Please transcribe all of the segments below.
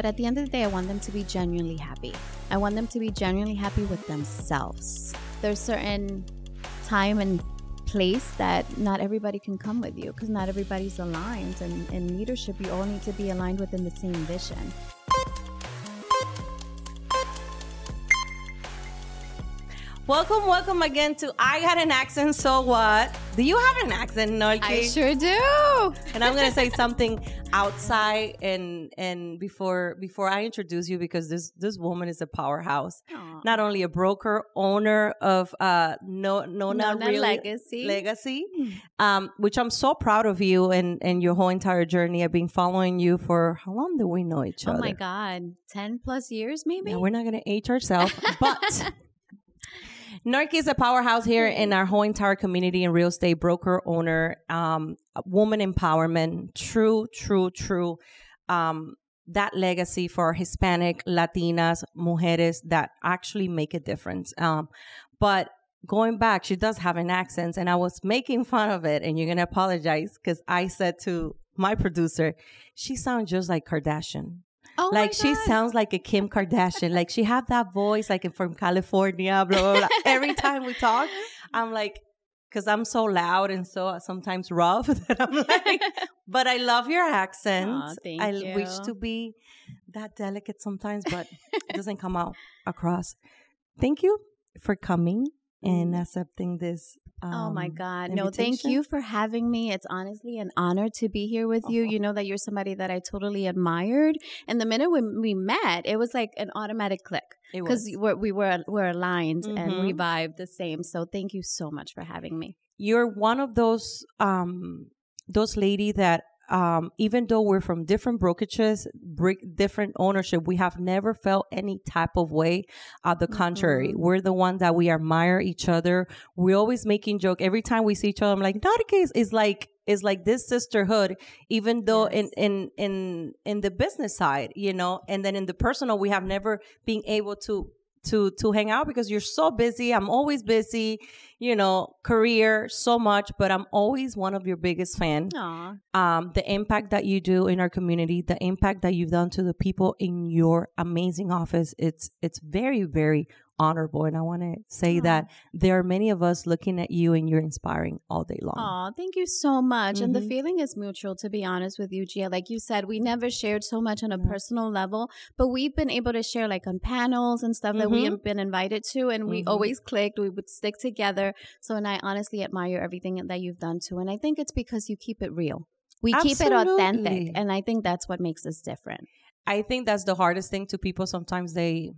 But at the end of the day, I want them to be genuinely happy. I want them to be genuinely happy with themselves. There's certain time and place that not everybody can come with you because not everybody's aligned. And in leadership, you all need to be aligned within the same vision. Welcome, welcome again to I Got an Accent, So What? Do you have an accent, Norky? I sure do. and I'm gonna say something outside and and before before I introduce you because this this woman is a powerhouse. Aw. Not only a broker, owner of uh no Nona, Nona Really- Legacy. Legacy, um, which I'm so proud of you and and your whole entire journey. I've been following you for how long do we know each Oh other? Oh my God. 10 plus years, maybe? Yeah, we're not going to age ourselves, but Norky is a powerhouse here in our whole entire community and real estate broker, owner, um, woman empowerment, true, true, true. Um, that legacy for Hispanic, Latinas, mujeres that actually make a difference. Um, but going back, she does have an accent, and I was making fun of it, and you're gonna apologize because I said to my producer, she sounds just like Kardashian oh like she sounds like a Kim Kardashian. like she have that voice, like from California. Blah blah. blah. Every time we talk, I'm like, because I'm so loud and so uh, sometimes rough that I'm like. but I love your accent. Aw, thank I you. wish to be that delicate sometimes, but it doesn't come out across. Thank you for coming and accepting this. Mm. oh my um, God. No, thank you for having me. It's honestly an honor to be here with you. You know that you're somebody that I totally admired. And the minute when we met, it was like an automatic click It because we were, we're aligned and we Mhm. vibed the same. So thank you so much for having me. you're one of those um those lady that um even though we're from different brokerages brick different ownership we have never felt any type of way. Uh the contrary we're the one that we admire each other. We always making joke. Every time we see each other i'm like not a case. Is like is like this sisterhood even though in in in in the business side you know? And then in the personal we have never been able to to to hang out because you're so busy i'm always busy you know career so much but i'm always one of your biggest fans Aw. um, the impact that you do in our community, the impact that you've done to the people in your amazing office, it's it's very very honorable. And I want to say that there are many of us looking at you, and you're inspiring all day long. Aw, thank you so much. And the Mhm. feeling is mutual, to be honest with you, Gia. Like you said, we never shared so much on a personal level, but we've been able to share like on panels and stuff that we Mhm. have been invited to, and we Mhm. always clicked. We would stick together. So, and I honestly admire everything that you've done too. And I think it's because you keep it real. We keep it authentic, and I think that's what makes us different. I think that's the hardest thing to people. Sometimes they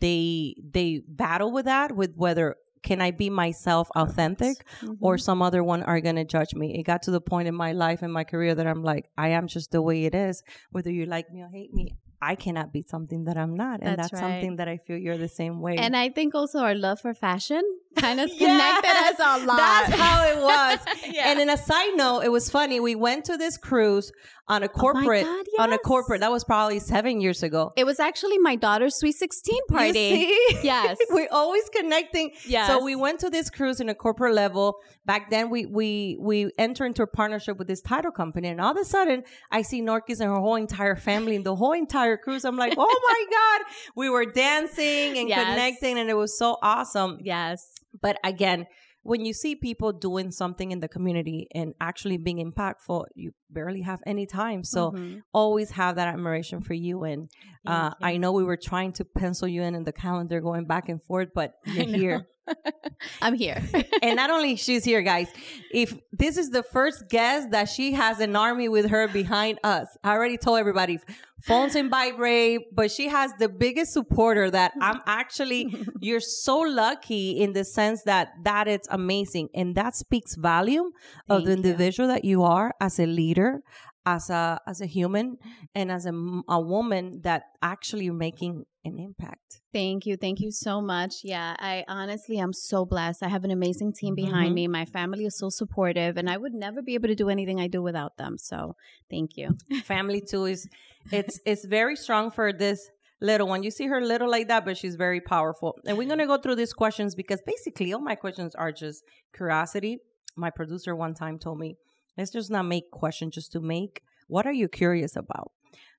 they they battle with that with whether can I be myself authentic or mm-hmm. some other one are going to judge me. It got to the point in my life and my career that I'm like, I am just the way it is. Whether you like me or hate me, I cannot be something that I'm not. And That's that's, right. something that I feel you're the same way. And I think also our love for fashion kind of Yes! connected us a lot. That's how it was. Yeah. And in a side note, it was funny. We went to this cruise on a oh corporate, God, on a corporate. That was probably seven years ago. It was actually my daughter's sweet 16 party. Yes. We're always connecting. Yes. So we went to this cruise in a corporate level. Back then we we we entered into a partnership with this title company and all of a sudden I see Norkis and her whole entire family and the whole entire cruise. I'm like, oh my God. We were dancing and Yes. connecting and it was so awesome. Yes. But again, when you see people doing something in the community and actually being impactful, you barely have any time. So Mhm. always have that admiration for you. And uh, I know we were trying to pencil you in in the calendar going back and forth, but you're here. I'm here. and not only she's here, guys, if this is the first guest that she has an army with her behind us, I already told everybody phones in vibrate, but she has the biggest supporter that I'm actually, you're so lucky in the sense that that it's amazing. And that speaks volume of Thank the you. individual that you are as a leader, as a, as a human and as a, a woman that actually making an impact. Thank you. Thank you so much. Yeah, I honestly i'm so blessed. I have an amazing team behind Mhm. me. My family is so supportive, and I would never be able to do anything I do without them. So thank you. family too is it's it's very strong for this little one. You see her little like that, but she's very powerful. And we're gonna go through these questions because basically all my questions are just curiosity. My producer one time told me, let's just not make questions just to make. What are you curious about?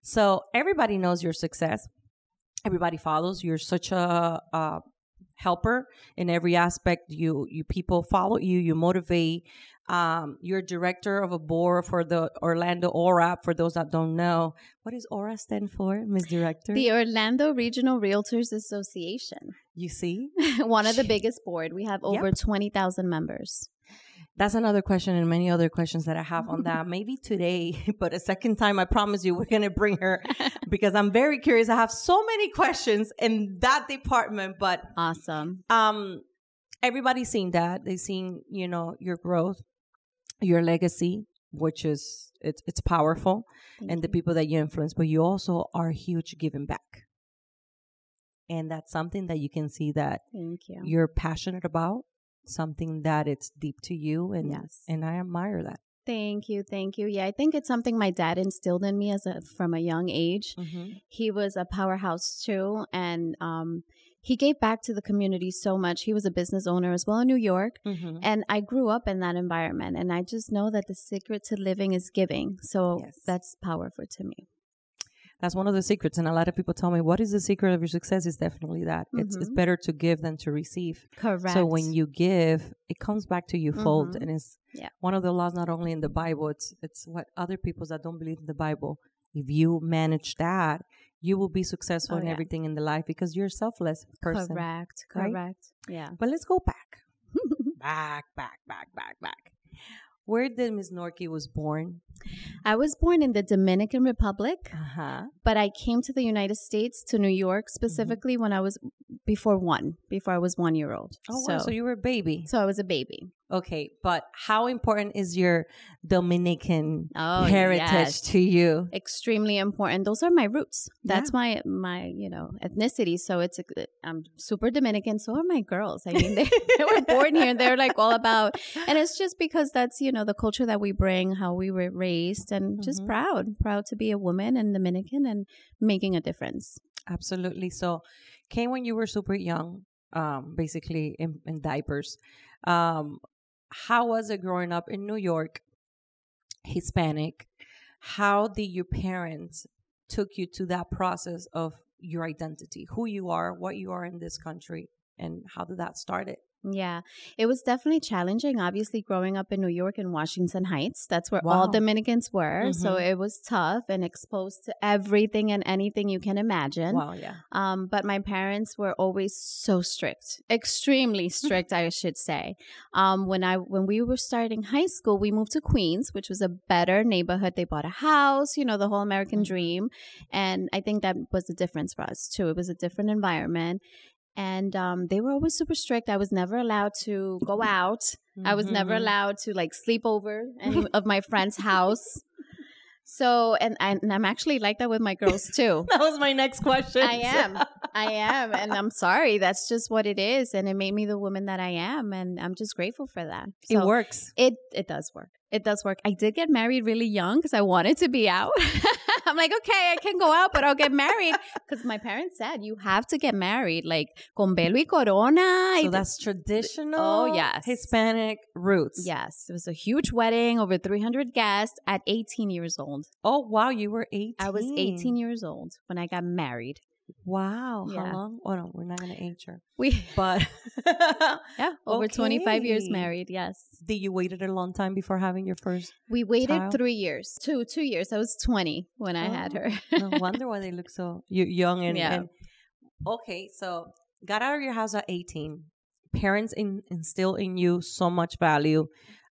So everybody knows your success. Everybody follows. You're such a, a helper in every aspect. You you people follow you. You motivate. Um, you're director of a board for the Orlando ORAP. For those that don't know, what does ORA stand for, Ms. Director? The Orlando Regional Realtors Association. you see, One of the biggest board. We have over 20,000 members. That's another question and many other questions that I have on that. Maybe today, but a second time, I promise you, we're going to bring her because I'm very curious. I have so many questions in that department, but Awesome. um, everybody's seen that. They've seen, you know, your growth, your legacy, which is it's it's powerful, Thank and the people that you influence. But you also are huge giving back, and that's something that you can see that Thank you. you're passionate about. Something that it's deep to you, and Yes. and I admire that. Thank you. Thank you. Yeah, I think it's something my dad instilled in me as a from a young age. Mm-hmm. He was a powerhouse too, and um, he gave back to the community so much. He was a business owner as well in New York, Mm-hmm. and I grew up in that environment. And I just know that the secret to living is giving. So Yes. that's powerful to me. That's one of the secrets, and a lot of people tell me, "What is the secret of your success?" Is definitely that it's it's Mhm. better to give than to receive. Correct. So when you give, it comes back to you fold, Mhm. and it's Yeah. one of the laws not only in the Bible. It's it's what other people that don't believe in the Bible. If you manage that, you will be successful Oh, in yeah. everything in the life because you're a selfless person. correct. right? Correct. Yeah. But let's go back, back, back, back, back, back. Where did Miss Norky was born? I was born in the Dominican Republic, Uh huh. but I came to the United States to New York Mm-hmm. specifically when I was before one, before I was one year old. Oh wow! So you were a baby. so I was a baby. Okay, but how important is your Dominican Oh, heritage yes. to you? Extremely important. Those are my roots. That's Yeah. my my you know ethnicity. So it's a, I'm super Dominican. So are my girls. I mean, they, they were born here. And they're like all about, and it's just because that's you know the culture that we bring, how we were raised, and just Mhm. proud, proud to be a woman and Dominican and making a difference. Absolutely. So, came when you were super young, um, basically in, in diapers. Um, how was it growing up in New York, Hispanic? How did your parents took you to that process of your identity, who you are, what you are in this country, and how did that start it? Yeah, it was definitely challenging. Obviously, growing up in New York and Washington Heights, that's where Wow. all Dominicans were. So Mhm. it was tough and exposed to everything and anything you can imagine. Wow, yeah. Um, but my parents were always so strict, extremely strict, I should say. Um, when I when we were starting high school, we moved to Queens, which was a better neighborhood. They bought a house, you know, the whole American Mhm. dream, and I think that was the difference for us too. It was a different environment. And um, they were always super strict. I was never allowed to go out. I was never Mhm. allowed to like sleep over any of my friend's house. So, and, and I'm actually like that with my girls too. That was my next question. I am. I am. And I'm sorry. That's just what it is. And it made me the woman that I am. And I'm just grateful for that. it works. It, it does work. It does work. I did get married really young because I wanted to be out. I'm like, okay, I can go out, but I'll get married. Because my parents said, you have to get married, like con velo y corona. So that's traditional. Oh, yes. Hispanic roots. yes, it was a huge wedding, over 300 guests at 18 years old. Oh wow, you were eighteen. I was 18 years old when I got married. Wow. Yeah. How long? Oh no, we're not gonna age her. We, But yeah, over 25 years married. Yes. did you waited a long time before having your first? We waited Child? three years, two two years. I was twenty when I had Oh, her. no wonder why they look so young and, Yeah. and okay. So got out of your house at eighteen. Parents in, instill in you so much value.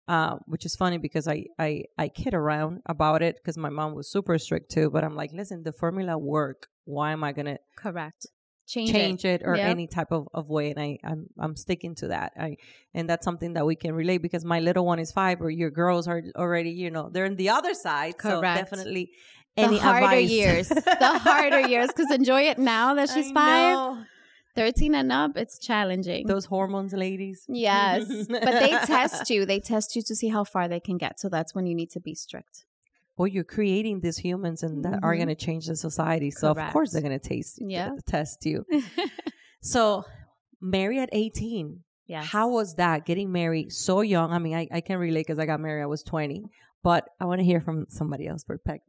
Uh, which is funny because I, I, I kid around about it because my mom was super strict too. But I'm like, listen, the formula work. Why am I gonna Correct. Change, change it, or Yep. any type of, of way and I, I'm I'm sticking to that. I and that's something that we can relate because my little one is five or your girls are already, you know, they're in the other side. So Correct. definitely The any harder years, the harder years. Because enjoy it now that she's I five, know. Thirteen and up. It's challenging. Those hormones, ladies. yes, but they test you. They test you to see how far they can get. So that's when you need to be strict. Well, you're creating these humans and that are Mhm. going to change the society. So of course they're going to taste, Yeah. test you. so married at 18. Yes. How was that getting married so young? I mean, I, I can relate because I got married. I was 20. but I want to hear from somebody else's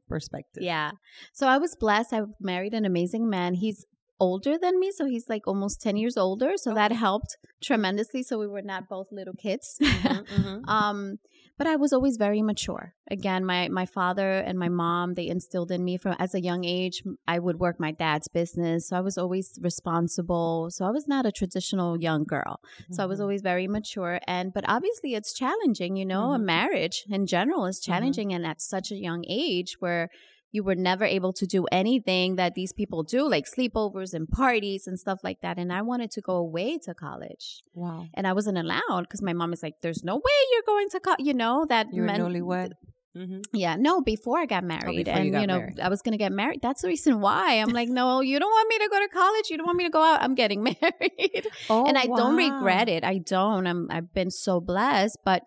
perspective. Yeah. So I was blessed. I married an amazing man. He's older than me, so he's like almost 10 years older. So that helped tremendously. So we were not both little kids. Mm-hmm, mm-hmm. um, but I was always very mature. Again, my my father and my mom they instilled in me from as a young age. I would work my dad's business, so I was always responsible. So I was not a traditional young girl. Mm-hmm. So I was mm-hmm. always very mature. And but obviously, it's challenging. You know, mm-hmm. a marriage in general is mm-hmm. challenging, and at such a young age where you were never able to do anything that these people do, like sleepovers and parties and stuff like that. And I wanted to go away to college. Wow. And I wasn't allowed because my mom is like, there's no way you're going to college. You know, that You're meant- newlywed. Mm-hmm. Yeah, no, before I got oh, married. Oh, and, you, you know, married. I was going to get married. That's the reason why. I'm like, no, you don't want me to go to college. You don't want me to go out. I'm getting married. Oh, and I wow. don't regret it. I don't. I'm, I've been so blessed. But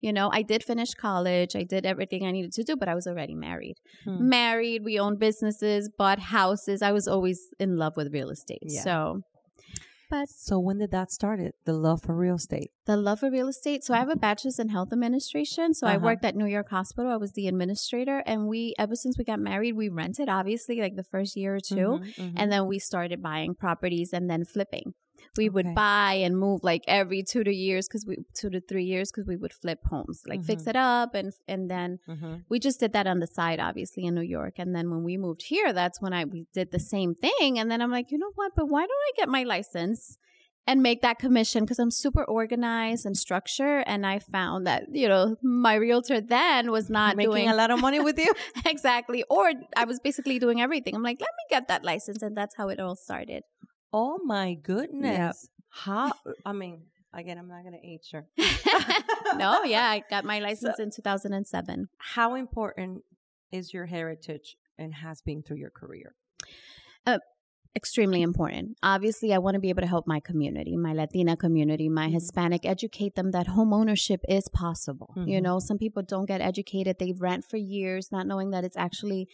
you know, I did finish college. I did everything I needed to do, but I was already married. Hmm. Married, we owned businesses, bought houses. I was always in love with real estate. Yeah. So, but so when did that start? It the love for real estate. The love for real estate. So I have a bachelor's in health administration. So uh-huh. I worked at New York Hospital. I was the administrator, and we ever since we got married, we rented obviously like the first year or 2 mm-hmm, mm-hmm. and then we started buying properties and then flipping we okay. would buy and move like every two to years because we two to three years because we would flip homes like mm-hmm. fix it up and and then mm-hmm. we just did that on the side obviously in new york and then when we moved here that's when i we did the same thing and then i'm like you know what but why don't i get my license and make that commission because I'm super organized and structured. And I found that, you know, my realtor then was not making doing a lot of money with you. exactly. Or I was basically doing everything. I'm like, let me get that license. And that's how it all started. Oh my goodness. Yep. How I mean, again, I'm not gonna age her. no, yeah, I got my license so, in 2007. How important is your heritage and has been through your career? Uh, extremely important. Obviously, I want to be able to help my community, my Latina community, my mm-hmm. Hispanic, educate them that home ownership is possible. Mm-hmm. You know, some people don't get educated. They rent for years, not knowing that it's actually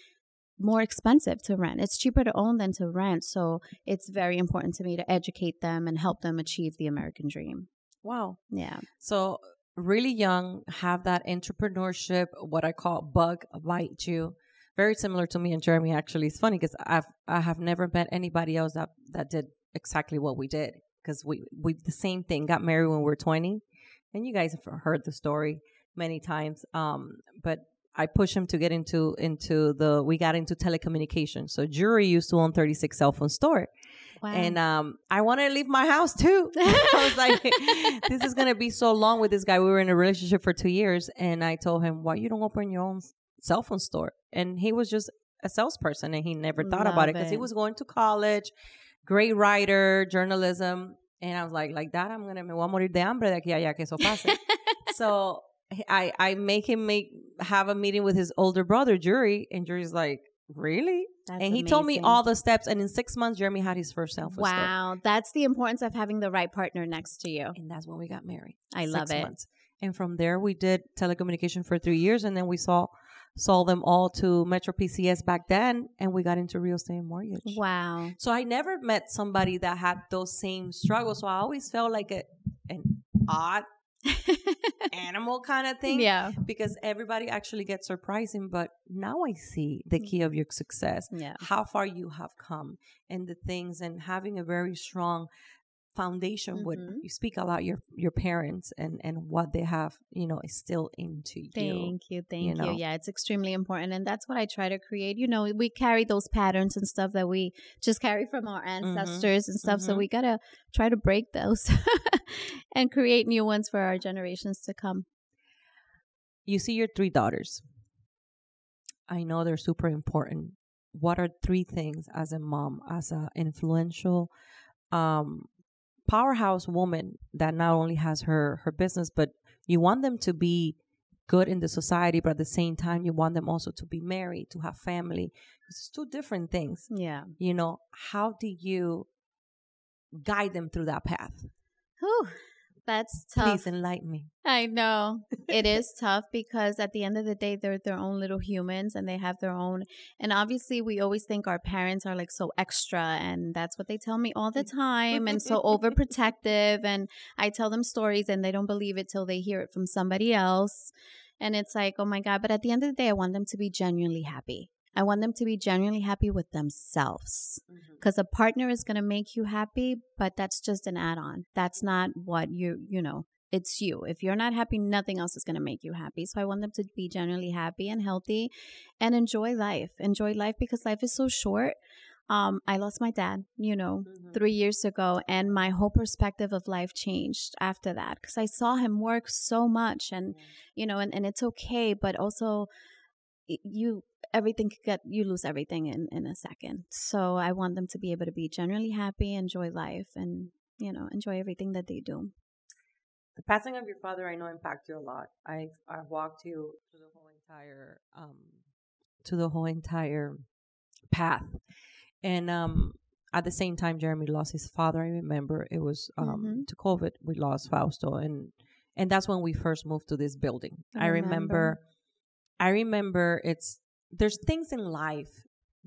more expensive to rent. It's cheaper to own than to rent. So it's very important to me to educate them and help them achieve the American dream. Wow. Yeah. So really young, have that entrepreneurship, what I call bug bite you. Very similar to me and Jeremy. Actually, it's funny because I've I have never met anybody else that that did exactly what we did. Because we we the same thing. Got married when we were twenty, and you guys have heard the story many times. Um, but I pushed him to get into into the we got into telecommunications. So Jury used to own 36 cell phone store. Wow. And um, I wanted to leave my house too. I was like, this is gonna be so long with this guy. We were in a relationship for two years, and I told him, "Why you don't open your own cell phone store?" And he was just a salesperson, and he never thought Love about it because he was going to college, great writer, journalism, and I was like, like that, I'm gonna me voy a morir de hambre de aquí allá que eso pase. so I I make him make have a meeting with his older brother Jury, and Jury's like, really? That's and he amazing. told me all the steps, and in six months, Jeremy had his first self. Wow, that's the importance of having the right partner next to you. And that's when we got married. I love it. Months. And from there, we did telecommunication for three years, and then we saw sold them all to Metro PCS back then, and we got into real estate and mortgage. Wow! So I never met somebody that had those same struggles. So I always felt like a, an odd animal kind of thing. Yeah. Because everybody actually gets surprising. But now I see the mm. key of your success. Yeah. How far you have come and the things and having a very strong foundation mm-hmm. would you speak about your your parents and and what they have you know is still into you thank you thank you, know? you, yeah it's extremely important and that's what i try to create you know we carry those patterns and stuff that we just carry from our mm-hmm. ancestors mm-hmm. and stuff mm-hmm. so we gotta try to break those and create new ones for our generations to come you see your three daughters i know they're super important what are three things as a mom as a influential um powerhouse woman that not only has her her business but you want them to be good in the society but at the same time you want them also to be married to have family. It's two different things. Yeah. You know how do you guide them through that path? Whew. That's tough. Please enlighten me. I know. it is tough because at the end of the day, they're their own little humans and they have their own. And obviously, we always think our parents are like so extra. And that's what they tell me all the mm. time and so overprotective. And I tell them stories and they don't believe it till they hear it from somebody else. And it's like, oh my God. But at the end of the day, I want them to be genuinely happy. I want them to be genuinely happy with themselves. Because a partner is going to make you happy, but that's just an add on. That's not what you, you know, it's you. If you're not happy, nothing else is going to make you happy. So I want them to be genuinely happy and healthy and enjoy life. Enjoy life because life is so short. Um, I lost my dad, you know, Mhm. three years ago, and my whole perspective of life changed after that because I saw him work so much, and you know, and, and it's okay, but also you everything could get you lose everything in in a second. So I want them to be able to be genuinely happy, enjoy life, and you know, enjoy everything that they do. the passing of your father i know impacted you a lot i i walked you through the whole entire um to the whole entire path and um at the same time jeremy lost his father i remember it was um Mhm. to covid we lost fausto and and that's when we first moved to this building I i remember. remember i remember it's there's things in life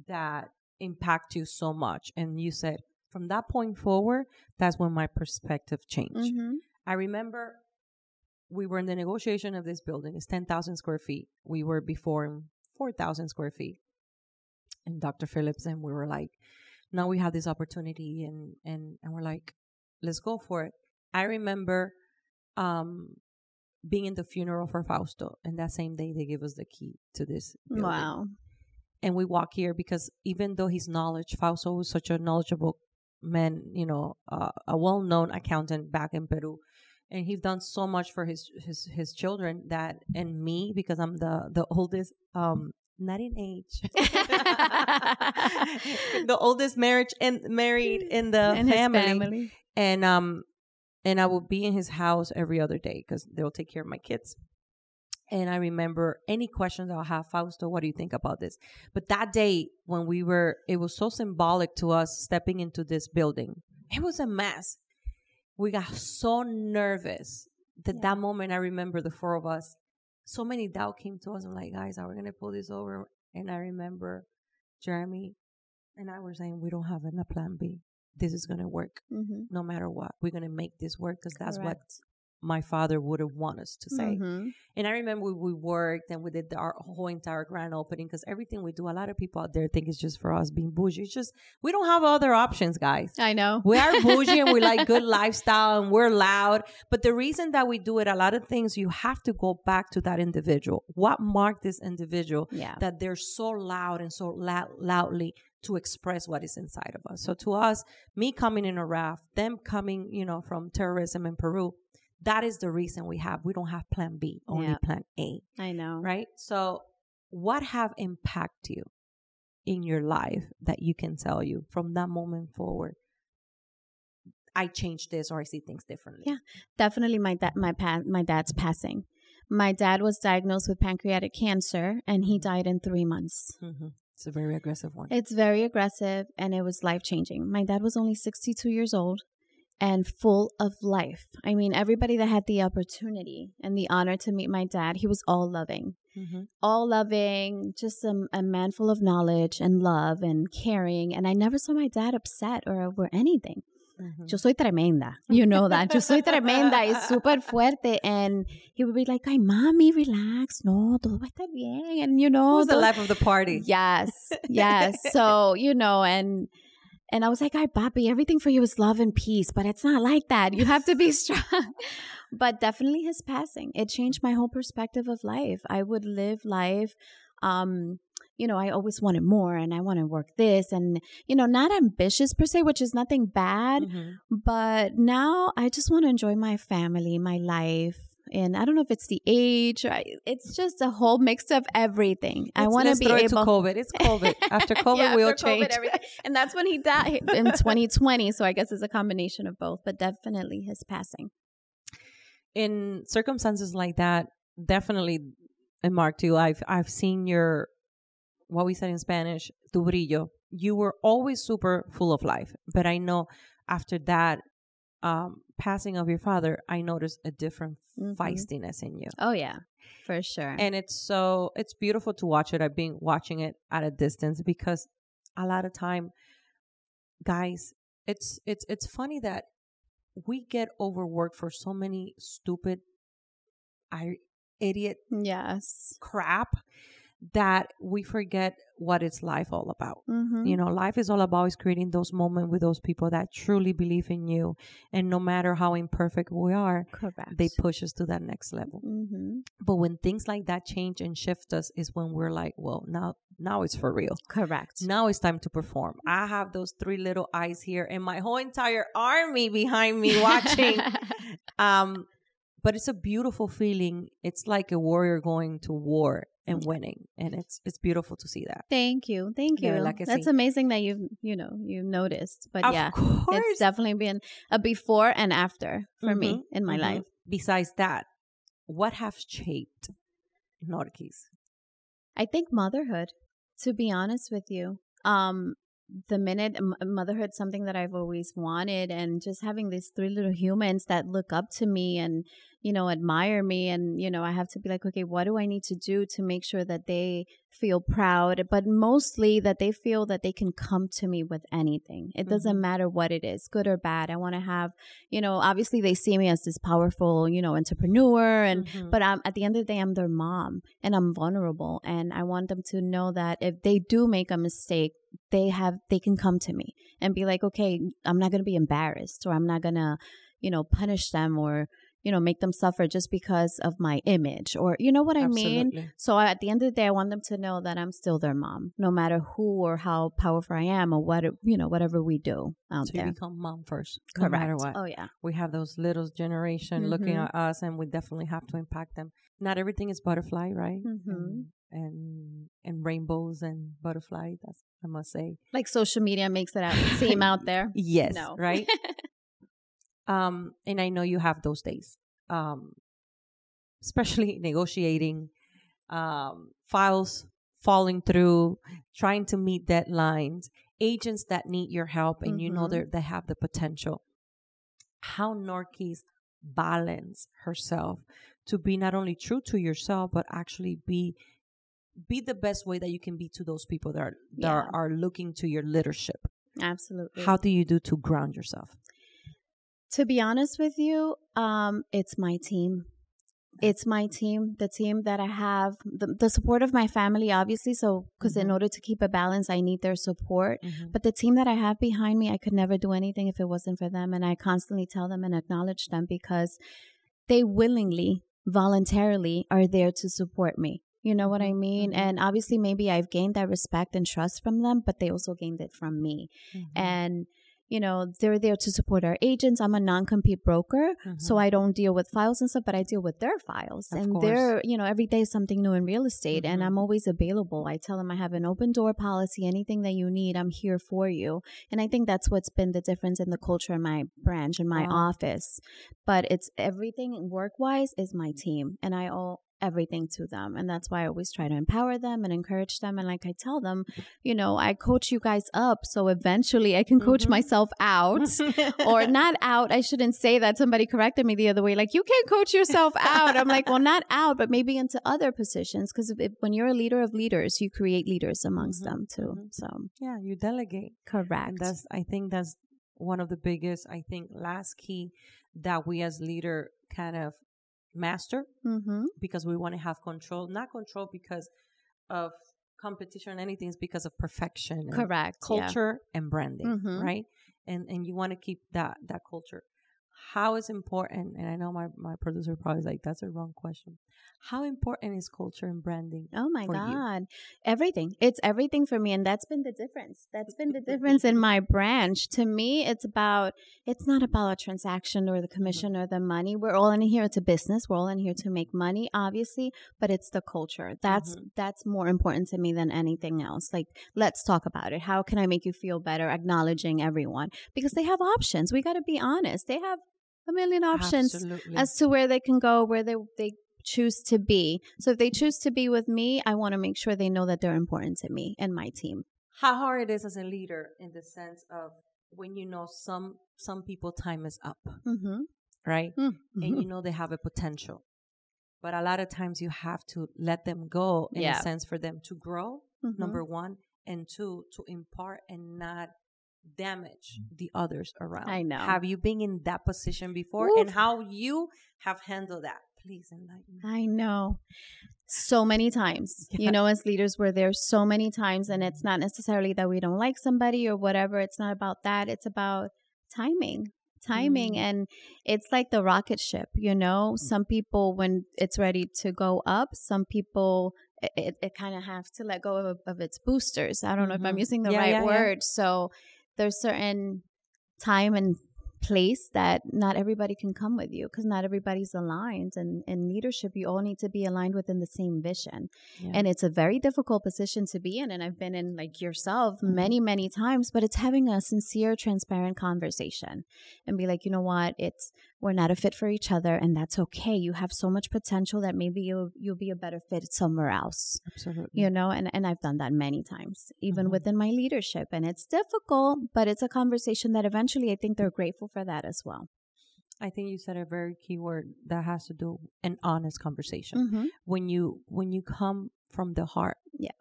that impact you so much and you said from that point forward that's when my perspective changed Mm-hmm. I remember we were in the negotiation of this building. It's 10,000 square feet. We were before in 4,000 square feet. And Dr. Phillips and we were like, now we have this opportunity and, and, and we're like, let's go for it. I remember, um, being in the funeral for Fausto and that same day they gave us the key to this. building. Wow. And we walk here because even though his knowledge, Fausto was such a knowledgeable man, you know, uh, a well-known accountant back in Peru, and he's done so much for his his his children that and me because I'm the the oldest, um, not in age, the oldest marriage and married in the and family, family. and um, and I will be in his house every other day because they'll take care of my kids. And I remember any questions I'll have, Fausto, what do you think about this? But that day when we were, it was so symbolic to us stepping into this building. It was a mess. We got so nervous that Yeah. that moment I remember the four of us, so many doubt came to us. I'm like, guys, are we going to pull this over? And I remember Jeremy and I were saying, we don't have a plan B. This is going to work Mm-hmm. no matter what. We're going to make this work because that's what my father would have wanted us to say. Mhm. And I remember we, we worked and we did the, our whole entire grand opening because everything we do, a lot of people out there think it's just for us being bougie. It's just, we don't have other options, guys. I know. We are bougie and we like good lifestyle and we're loud. But the reason that we do it, a lot of things, you have to go back to that individual. What marked this individual Yeah. that they're so loud and so loud, loudly to express what is inside of us. So to us, me coming in a raft, them coming, you know, from terrorism in Peru, that is the reason we have. We don't have plan B, only Yeah. plan A, I know. right? So what have impacted you in your life that you can tell you from that moment forward? I changed this or I see things differently. Yeah. Definitely my dad my pa- my dad's passing. My dad was diagnosed with pancreatic cancer and he died in 3 months. hmm It's a very aggressive one. It's very aggressive and it was life changing. My dad was only 62 years old and full of life. I mean, everybody that had the opportunity and the honor to meet my dad, he was all loving. hmm All loving, just a, a man full of knowledge and love and caring. And I never saw my dad upset or over anything. Hmm Yo soy tremenda. You know that. Yo soy tremenda y súper fuerte. And he would be like, ay, mami, relax. No, todo va a estar bien. And, you know, Who's the life of the party? Yes, yes. so you know, and and I was like, "Hi, papi, everything for you is love and peace, but it's not like that. You have to be strong." but definitely, his passing it changed my whole perspective of life. I would live life. Um, you know, I always wanted more, and I want to work this, and you know, not ambitious per se, which is nothing bad. Mhm. But now I just want to enjoy my family, my life. And I don't know if it's the age, or I- it's just a whole mix of everything. I want to be able to COVID. It's COVID. After COVID, Yeah, we'll after COVID, change. everything. And that's when he died in 2020. So I guess it's a combination of both, but definitely his passing. in circumstances like that, definitely, and Mark too. I've I've seen your what we said in Spanish, tu brillo. You were always super full of life, but I know after that um, passing of your father, I noticed a different Mhm. feistiness in you, Oh, yeah, for sure. and it's so it's beautiful to watch it. I've been watching it at a distance because a lot of time, guys, it's it's it's funny that we get overworked for so many stupid I idiot Yes. crap that we forget what it's life all about. Mm-hmm. You know, life is all about is creating those moments with those people that truly believe in you. And no matter how imperfect we are, Correct. they push us to that next level. Mm-hmm. But when things like that change and shift us is when we're like, well, now now it's for real. Correct. Now it's time to perform. I have those three little eyes here and my whole entire army behind me watching. um but it's a beautiful feeling. It's like a warrior going to war and winning. And it's it's beautiful to see that. Thank you. Thank you. Yeah, That's amazing that you've, you know, you've noticed. But of yeah, course. it's definitely been a before and after for me Mhm, in my mhm. life. Besides that, what has shaped Norkis? I think motherhood, to be honest with you. Um, the minute motherhood something that I've always wanted and just having these three little humans that look up to me and you know admire me and you know I have to be like okay what do I need to do to make sure that they feel proud but mostly that they feel that they can come to me with anything it doesn't Mhm. matter what it is good or bad I want to have you know obviously they see me as this powerful you know entrepreneur and Mhm. but um, at the end of the day, I'm their mom and I'm vulnerable. And I want them to know that if they do make a mistake, they have, they can come to me and be like, okay, I'm not going to be embarrassed or I'm not going to, you know, punish them or, you know, make them suffer just because of my image or, you know what I mean? Absolutely. So at the end of the day, I want them to know that I'm still their mom, no matter who or how powerful I am or what, you know, whatever we do out So you there. become mom first, Correct. no matter what. Oh, yeah. We have those little generation looking Mhm. at us, and we definitely have to impact them. Not everything is butterfly, right? Mhm. And, and and rainbows and butterfly. That's I must say. Like social media makes it out, seem out there. Yes, No. right. um, and I know you have those days, um, especially negotiating, um, files falling through, trying to meet deadlines, agents that need your help, and you know Mhm. they have the potential. How Norkis balance herself to be not only true to yourself, but actually be be the best way that you can be to those people that are that are, are looking to your leadership. Absolutely. How do you do to ground yourself? To be honest with you, um, it's my team. It's my team, the team that I have, the, the support of my family, obviously. So, because in Mhm. order to keep a balance, I need their support. Mhm. But the team that I have behind me, I could never do anything if it wasn't for them. And I constantly tell them and acknowledge them because they willingly, voluntarily are there to support me. You know what I Mhm, mean? mhm. And obviously, maybe I've gained that respect and trust from them, but they also gained it from me. Mhm. And, you know, they're there to support our agents. I'm a non compete broker. So Mhm. I don't deal with files and stuff, but I deal with their files. Of and course. they're, you know, every day is something new in real estate and Mhm. I'm always available. I tell them I have an open door policy. Anything that you need, I'm here for you. And I think that's what's been the difference in the culture in my branch, in my Wow. office. But it's everything work wise is my team. And I owe everything to them. And that's why I always try to empower them and encourage them. And like I tell them, you know, I coach you guys up. So eventually I can coach Mhm. myself out or not out. I shouldn't say that. Somebody corrected me the other way. Like, you can't coach yourself out. I'm like, well, not out, but maybe into other positions. Because when you're a leader of leaders, you create leaders amongst Mhm, them too. mhm. So, yeah, you delegate. correct. And that's I think that's one of the biggest I think last key that we as leader kind of master mm-hmm. because we want to have control, not control because of competition or anything, it's because of perfection. Correct. yeah. culture and branding, Mhm. right? And and you want to keep that that culture. How is important? And I know my my producer probably is like that's a wrong question. How important is culture and branding? Oh my for you? God. Everything. It's everything for me. And that's been the difference. That's been the difference in my branch. To me, it's about, it's not about a transaction or the mm-hmm. commission or the money. We're all in here. It's a business. We're all in here to make money, obviously, but it's the culture. That's, mm-hmm. that's more important to me than anything else. Like, let's talk about it. How can I make you feel better? Acknowledging everyone because they have options. We got to be honest. They have a million options Absolutely. as to where they can go, where they they choose to be. So if they choose to be with me, I want to make sure they know that they're important to me and my team. how hard it is as a leader in the sense of when you know some some people time is up Mm-hmm. right Mm-hmm. and you know they have a potential but a lot of times you have to let them go in Yeah. a sense for them to grow Mhm. number one and two to impart and not damage the others around I know. have you been in that position before Oof. and how you have handled that Please enlighten me. I know. So many times, Yeah. you know, as leaders, we're there so many times, and it's not necessarily that we don't like somebody or whatever. It's not about that. It's about timing, timing. Mm. And it's like the rocket ship, you know, some people, when it's ready to go up, some people, it, it, it kind of have to let go of, of its boosters. I don't know if I'm Mhm. using the Yeah, right yeah, yeah. word. So there's certain time and place that not everybody can come with you because not everybody's aligned and in leadership you all need to be aligned within the same vision Yeah. and it's a very difficult position to be in and i've been in like yourself Mhm. many many times but it's having a sincere transparent conversation and be like you know what it's we're not a fit for each other and that's okay you have so much potential that maybe you'll you'll be a better fit somewhere else Absolutely. you know and, and i've done that many times even Mhm. within my leadership and it's difficult but it's a conversation that eventually i think they're grateful for that as well I think you said a very key word that has to do an honest conversation. mm-hmm. When you when you come from the heart, Yeah.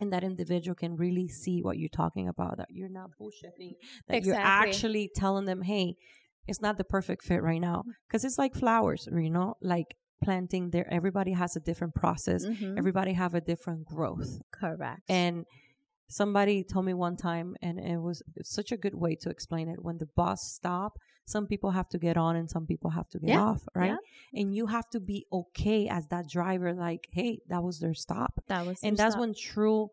and that individual can really see what you're talking about. That you're not bullshitting. That you're actually telling them, "Hey, it's not the perfect fit right now." Because it's like flowers, you know, like planting. There, everybody has a different process. Mhm. Everybody have a different growth. correct And somebody told me one time, and it was such a good way to explain it. When the bus stop, some people have to get on and some people have to get Yeah, off, right? yeah. And you have to be okay as that driver, like, hey, that was their stop. that was And that's stop. when true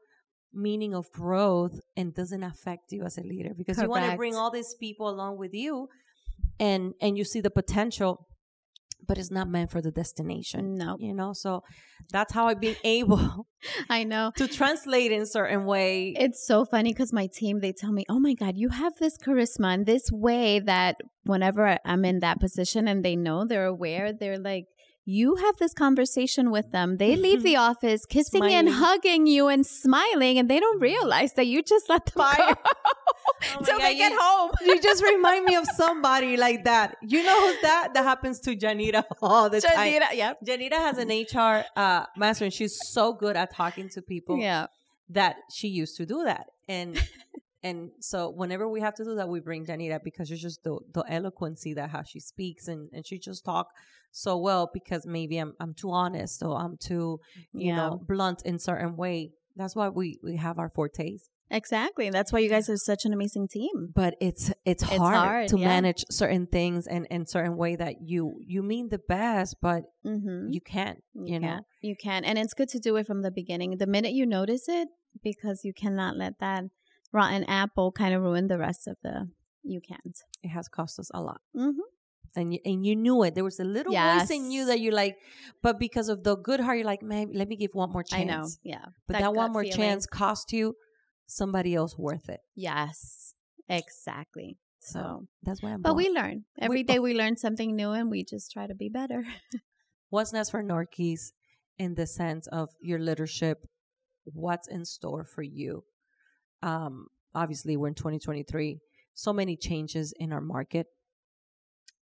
meaning of growth and doesn't affect you as a leader because you want to bring all these people along with you and and you see the potential but it's not meant for the destination no you know? So that's how i've been able i know. to translate in certain way. It's so funny because my team, they tell me, oh my God, you have this charisma and this way that whenever I'm in that position and they know they're aware, they're like, you have this conversation with them. They leave the office kissing and hugging you and smiling, and they don't realize that you just let them Fire. go Oh till God, they get you- home. you just remind me of somebody like that. You know who's that? That happens to Janita all the time. Janita, yeah. Janita has an HR uh, master, and she's so good at talking to people Yeah. that she used to do that. And and so whenever we have to do that, we bring Janita because it's just the the eloquency that how she speaks, and and she just talk so well because maybe I'm I'm too honest or I'm too you Yeah. know blunt in certain way. That's why we we have our fortes. Exactly. That's why you guys are such an amazing team. but it's it's hard, hard, to yeah. manage certain things and in certain way that you you mean the best but Mm-hmm. you can't you, know can. You can. And it's good to do it from the beginning. The minute you notice it, because you cannot let that rotten apple kind of ruined the rest of the you can't. it has cost us a lot Mm-hmm. and you, and you knew it there was a little voice in you Yes. that you like but because of the good heart you're like maybe let me give one more chance I know. Yeah. but that, one more feeling. chance cost you somebody else worth it Yes. Exactly. so, So, that's why i'm but going. we learn. Every day we learn something new and we just try to be better. what's next for Norkis in the sense of your leadership what's in store for you um obviously we're in 2023 so many changes in our market.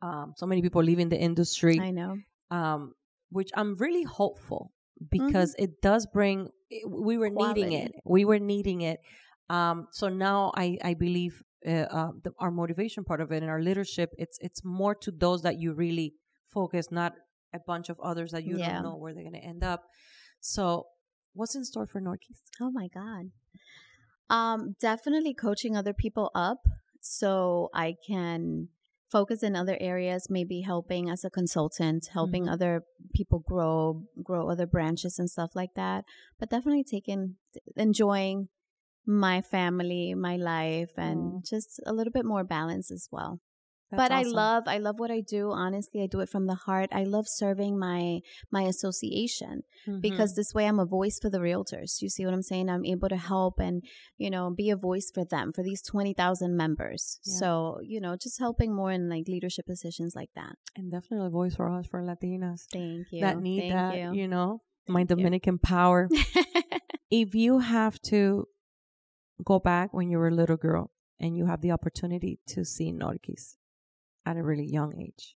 Um so many people leaving the industry. I know. um which i'm really hopeful because it does bring we were needing it. We were needing it. Um so now i i believe uh, uh the, our motivation part of it and our leadership it's it's more to those that you really focus not a bunch of others that you Yeah. don't know where they're going to end up. So what's in store for Norkis Oh my god. Um definitely coaching other people up so I can focus in other areas, maybe helping as a consultant, helping Mhm. other people grow grow other branches and stuff like that. But definitely taking enjoying my family, my life and Aw. just a little bit more balance as well. That's but I love I love what I do. Honestly, I do it from the heart. I love serving my my association Mhm. because this way I'm a voice for the realtors. You see what I'm saying? I'm able to help and, you know, be a voice for them, for these 20,000 members. Yeah. So, you know, just helping more in like leadership positions like that. and definitely a voice for us for latinas Thank you. that need Thank that you. you, know my Thank you. dominican power if you have to go back when you were a little girl and you have the opportunity to see Norkis at a really young age,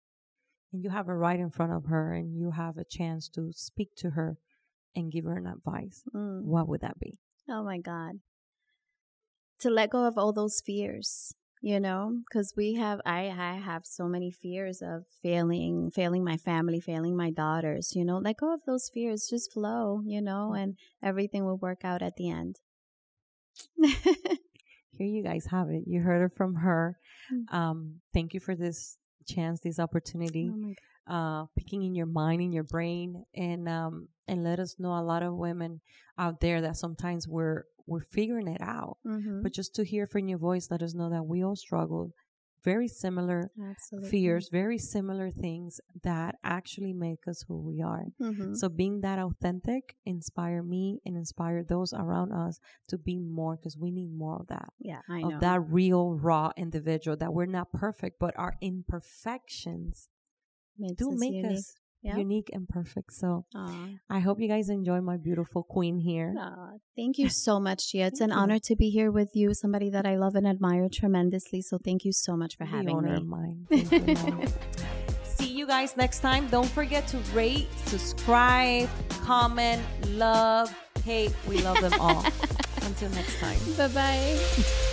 and you have her right in front of her, and you have a chance to speak to her and give her an advice, Mm. what would that be? Oh my God. To let go of all those fears you know because we have I, I have so many fears of failing failing my family failing my daughters you know let go of those fears just flow you know and everything will work out at the end here you guys have it you heard it from her Mm. um thank you for this chance this opportunity oh uh, picking in your mind, in your brain, and um, and let us know a lot of women out there that sometimes we're we're figuring it out. Mhm. But just to hear from your voice, let us know that we all struggle. Very similar Absolutely. fears, very similar things that actually make us who we are. Mhm. So being that authentic inspire me and inspire those around us to be more because we need more of that. yeah, I know. Of that real raw individual that we're not perfect, but our imperfections Makes do us make unique. us Unique and perfect. So Aw. I hope you guys enjoy my beautiful queen here. Aw, thank you so much, Gia. It's an you. honor to be here with you, somebody that I love and admire tremendously. So thank you so much for The having me. mine. You, See you guys next time. Don't forget to rate, subscribe, comment, love, hate. We love them all. Until next time. Bye bye.